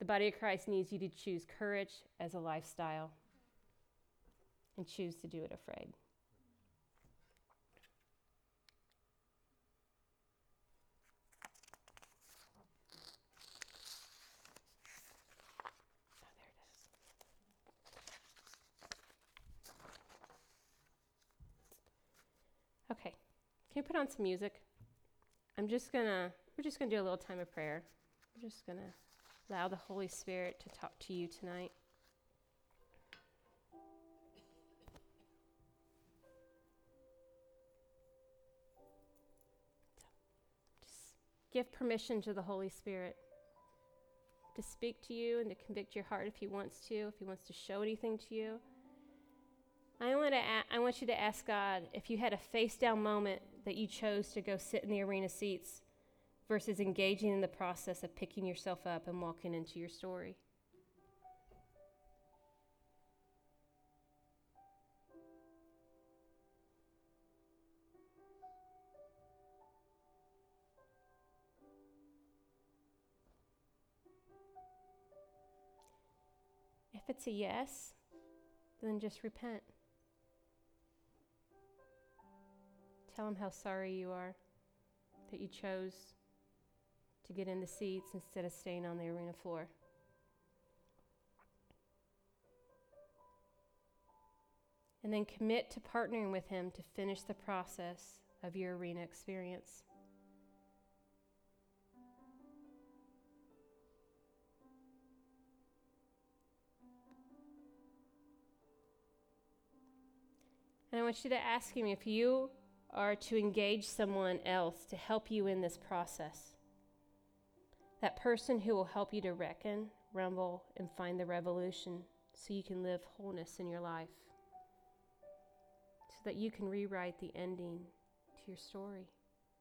The body of Christ needs you to choose courage as a lifestyle and choose to do it afraid. Can you put on some music? I'm just gonna, we're just gonna do a little time of prayer. We're just gonna allow the Holy Spirit to talk to you tonight. Just give permission to the Holy Spirit to speak to you and to convict your heart if He wants to, if He wants to show anything to you. I want, to a- I want you to ask God if you had a face down moment that you chose to go sit in the arena seats versus engaging in the process of picking yourself up and walking into your story. If it's a yes, then just repent. Tell him how sorry you are that you chose to get in the seats instead of staying on the arena floor. And then commit to partnering with him to finish the process of your arena experience. And I want you to ask him if you are to engage someone else to help you in this process. That person who will help you to reckon, rumble, and find the revolution so you can live wholeness in your life. So that you can rewrite the ending to your story.